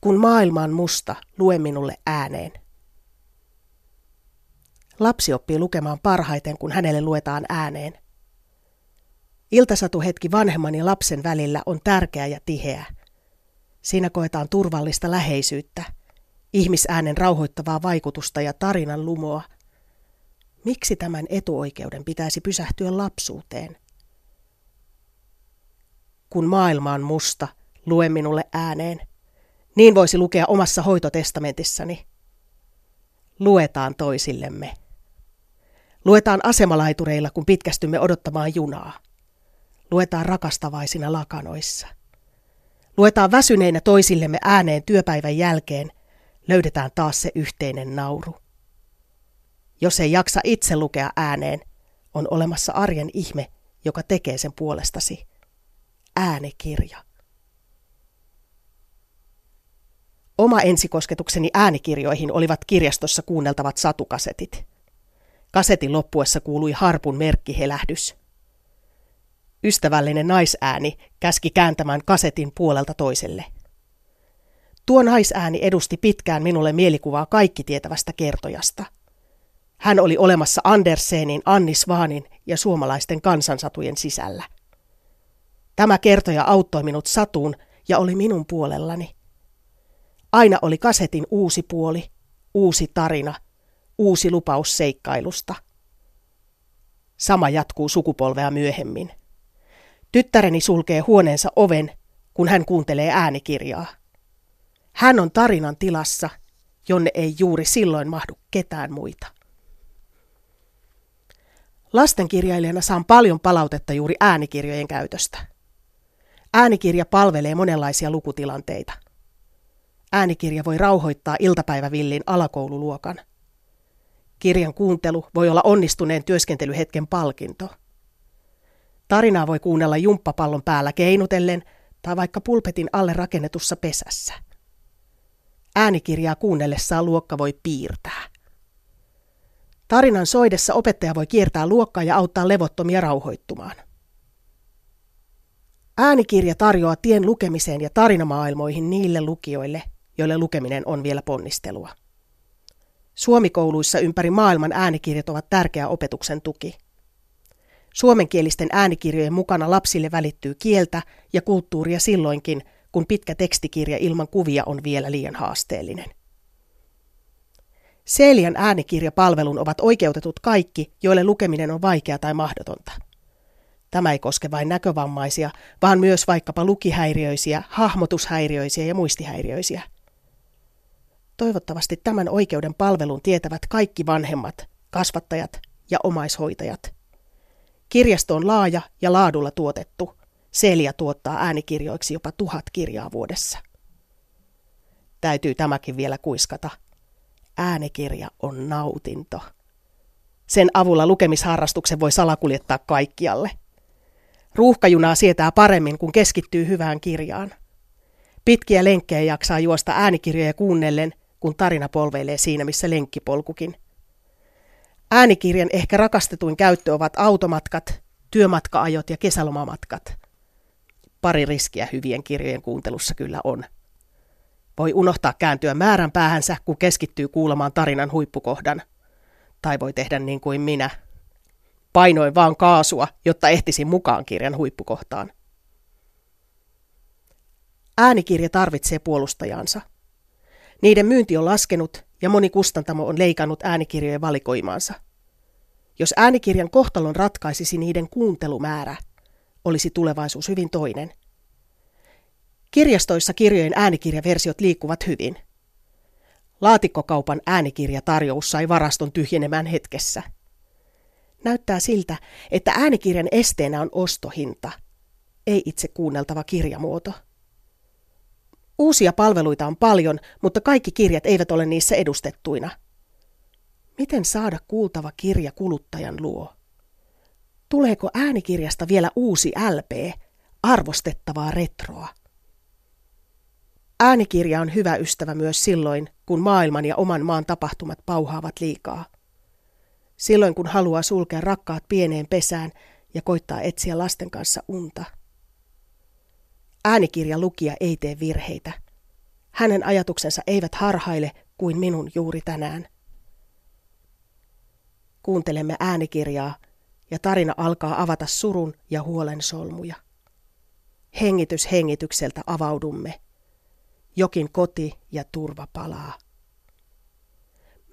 Kun maailma on musta, lue minulle ääneen. Lapsi oppii lukemaan parhaiten, kun hänelle luetaan ääneen. Iltasatuhetki vanhemman ja lapsen välillä on tärkeä ja tiheä. Siinä koetaan turvallista läheisyyttä, ihmisäänen rauhoittavaa vaikutusta ja tarinan lumoa. Miksi tämän etuoikeuden pitäisi pysähtyä lapsuuteen? Kun maailma on musta, lue minulle ääneen. Niin voisi lukea omassa hoitotestamentissani. Luetaan toisillemme. Luetaan asemalaitureilla, kun pitkästymme odottamaan junaa. Luetaan rakastavaisina lakanoissa. Luetaan väsyneinä toisillemme ääneen työpäivän jälkeen. Löydetään taas se yhteinen nauru. Jos ei jaksa itse lukea ääneen, on olemassa arjen ihme, joka tekee sen puolestasi. Äänikirja. Oma ensikosketukseni äänikirjoihin olivat kirjastossa kuunneltavat satukasetit. Kasetin loppuessa kuului harpun merkkihelähdys. Ystävällinen naisääni käski kääntämään kasetin puolelta toiselle. Tuo naisääni edusti pitkään minulle mielikuvaa kaikki tietävästä kertojasta. Hän oli olemassa Andersenin, Annis Vaanin ja suomalaisten kansansatujen sisällä. Tämä kertoja auttoi minut satuun ja oli minun puolellani. Aina oli kasetin uusi puoli, uusi tarina, uusi lupaus seikkailusta. Sama jatkuu sukupolvea myöhemmin. Tyttäreni sulkee huoneensa oven, kun hän kuuntelee äänikirjaa. Hän on tarinan tilassa, jonne ei juuri silloin mahdu ketään muita. Lastenkirjailijana saan paljon palautetta juuri äänikirjojen käytöstä. Äänikirja palvelee monenlaisia lukutilanteita. Äänikirja voi rauhoittaa iltapäivävillin alakoululuokan. Kirjan kuuntelu voi olla onnistuneen työskentelyhetken palkinto. Tarinaa voi kuunnella jumppapallon päällä keinutellen tai vaikka pulpetin alle rakennetussa pesässä. Äänikirjaa kuunnellessaan luokka voi piirtää. Tarinan soidessa opettaja voi kiertää luokkaa ja auttaa levottomia rauhoittumaan. Äänikirja tarjoaa tien lukemiseen ja tarinamaailmoihin niille lukijoille, joille lukeminen on vielä ponnistelua. Suomikouluissa ympäri maailman äänikirjat ovat tärkeä opetuksen tuki. Suomenkielisten äänikirjojen mukana lapsille välittyy kieltä ja kulttuuria silloinkin, kun pitkä tekstikirja ilman kuvia on vielä liian haasteellinen. Seelian äänikirjapalvelun ovat oikeutetut kaikki, joille lukeminen on vaikea tai mahdotonta. Tämä ei koske vain näkövammaisia, vaan myös vaikkapa lukihäiriöisiä, hahmotushäiriöisiä ja muistihäiriöisiä – Toivottavasti tämän oikeuden palvelun tietävät kaikki vanhemmat, kasvattajat ja omaishoitajat. Kirjasto on laaja ja laadulla tuotettu. Selia tuottaa äänikirjoiksi jopa tuhat kirjaa vuodessa. Täytyy tämäkin vielä kuiskata. Äänikirja on nautinto. Sen avulla lukemisharrastuksen voi salakuljettaa kaikkialle. Ruuhkajunaa sietää paremmin, kun keskittyy hyvään kirjaan. Pitkiä lenkkejä jaksaa juosta äänikirjoja kuunnellen kun tarina polveilee siinä, missä lenkkipolkukin. Äänikirjan ehkä rakastetuin käyttö ovat automatkat, työmatkaajot ja kesälomamatkat. Pari riskiä hyvien kirjojen kuuntelussa kyllä on. Voi unohtaa kääntyä määrän päähänsä, kun keskittyy kuulemaan tarinan huippukohdan. Tai voi tehdä niin kuin minä. Painoin vaan kaasua, jotta ehtisin mukaan kirjan huippukohtaan. Äänikirja tarvitsee puolustajansa. Niiden myynti on laskenut ja moni kustantamo on leikannut äänikirjojen valikoimaansa. Jos äänikirjan kohtalon ratkaisisi niiden kuuntelumäärä, olisi tulevaisuus hyvin toinen. Kirjastoissa kirjojen äänikirjaversiot liikkuvat hyvin. Laatikkokaupan äänikirjatarjous sai varaston tyhjenemään hetkessä. Näyttää siltä, että äänikirjan esteenä on ostohinta, ei itse kuunneltava kirjamuoto. Uusia palveluita on paljon, mutta kaikki kirjat eivät ole niissä edustettuina. Miten saada kuultava kirja kuluttajan luo? Tuleeko äänikirjasta vielä uusi LP, arvostettavaa retroa? Äänikirja on hyvä ystävä myös silloin, kun maailman ja oman maan tapahtumat pauhaavat liikaa. Silloin kun haluaa sulkea rakkaat pieneen pesään ja koittaa etsiä lasten kanssa unta – Äänikirjan lukija ei tee virheitä. Hänen ajatuksensa eivät harhaile kuin minun juuri tänään. Kuuntelemme äänikirjaa ja tarina alkaa avata surun ja huolen solmuja. Hengitys hengitykseltä avaudumme. Jokin koti ja turva palaa.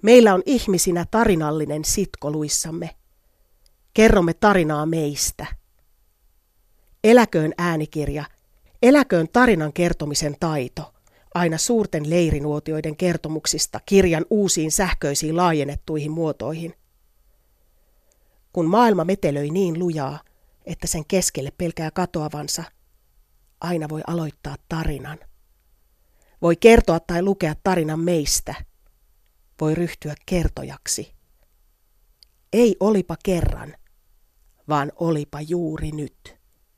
Meillä on ihmisinä tarinallinen sitko luissamme. Kerromme tarinaa meistä. Eläköön äänikirja, eläköön tarinan kertomisen taito, aina suurten leirinuotioiden kertomuksista kirjan uusiin sähköisiin laajennettuihin muotoihin. Kun maailma metelöi niin lujaa, että sen keskelle pelkää katoavansa, aina voi aloittaa tarinan. Voi kertoa tai lukea tarinan meistä – voi ryhtyä kertojaksi. Ei olipa kerran, vaan olipa juuri nyt.